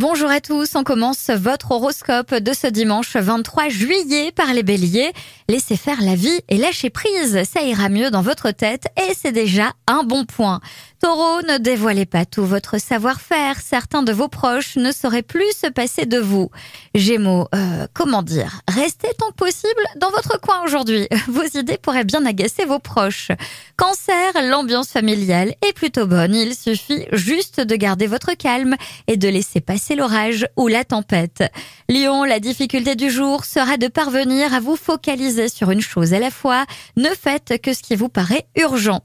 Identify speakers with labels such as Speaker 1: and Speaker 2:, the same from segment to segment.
Speaker 1: Bonjour à tous, on commence votre horoscope de ce dimanche 23 juillet par les béliers. Laissez faire la vie et lâchez prise, ça ira mieux dans votre tête et c'est déjà un bon point. Taureau, ne dévoilez pas tout votre savoir-faire, certains de vos proches ne sauraient plus se passer de vous. Gémeaux, euh, comment dire, restez tant que possible dans votre coin aujourd'hui, vos idées pourraient bien agacer vos proches. Cancer, l'ambiance familiale est plutôt bonne, il suffit juste de garder votre calme et de laisser passer l'orage ou la tempête. Lion, la difficulté du jour sera de parvenir à vous focaliser sur une chose à la fois. Ne faites que ce qui vous paraît urgent.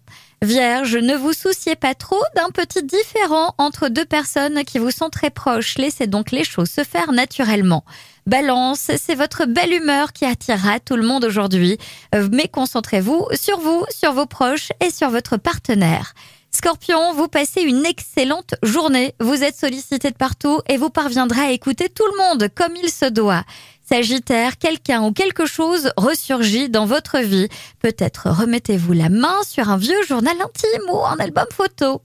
Speaker 1: Vierge, ne vous souciez pas trop d'un petit différent entre deux personnes qui vous sont très proches. Laissez donc les choses se faire naturellement. Balance, c'est votre belle humeur qui attirera tout le monde aujourd'hui. Mais concentrez-vous sur vous, sur vos proches et sur votre partenaire. Scorpion, vous passez une excellente journée. Vous êtes sollicité de partout et vous parviendrez à écouter tout le monde comme il se doit. Sagittaire, quelqu'un ou quelque chose ressurgit dans votre vie. Peut-être remettez-vous la main sur un vieux journal intime ou un album photo.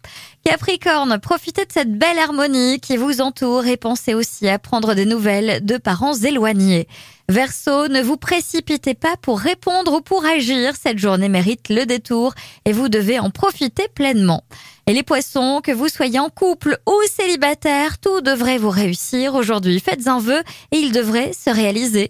Speaker 1: Capricorne, profitez de cette belle harmonie qui vous entoure et pensez aussi à prendre des nouvelles de parents éloignés. Verseau, ne vous précipitez pas pour répondre ou pour agir. Cette journée mérite le détour et vous devez en profiter pleinement. Et les poissons, que vous soyez en couple ou célibataire, tout devrait vous réussir aujourd'hui. Faites un vœu et il devrait se réaliser.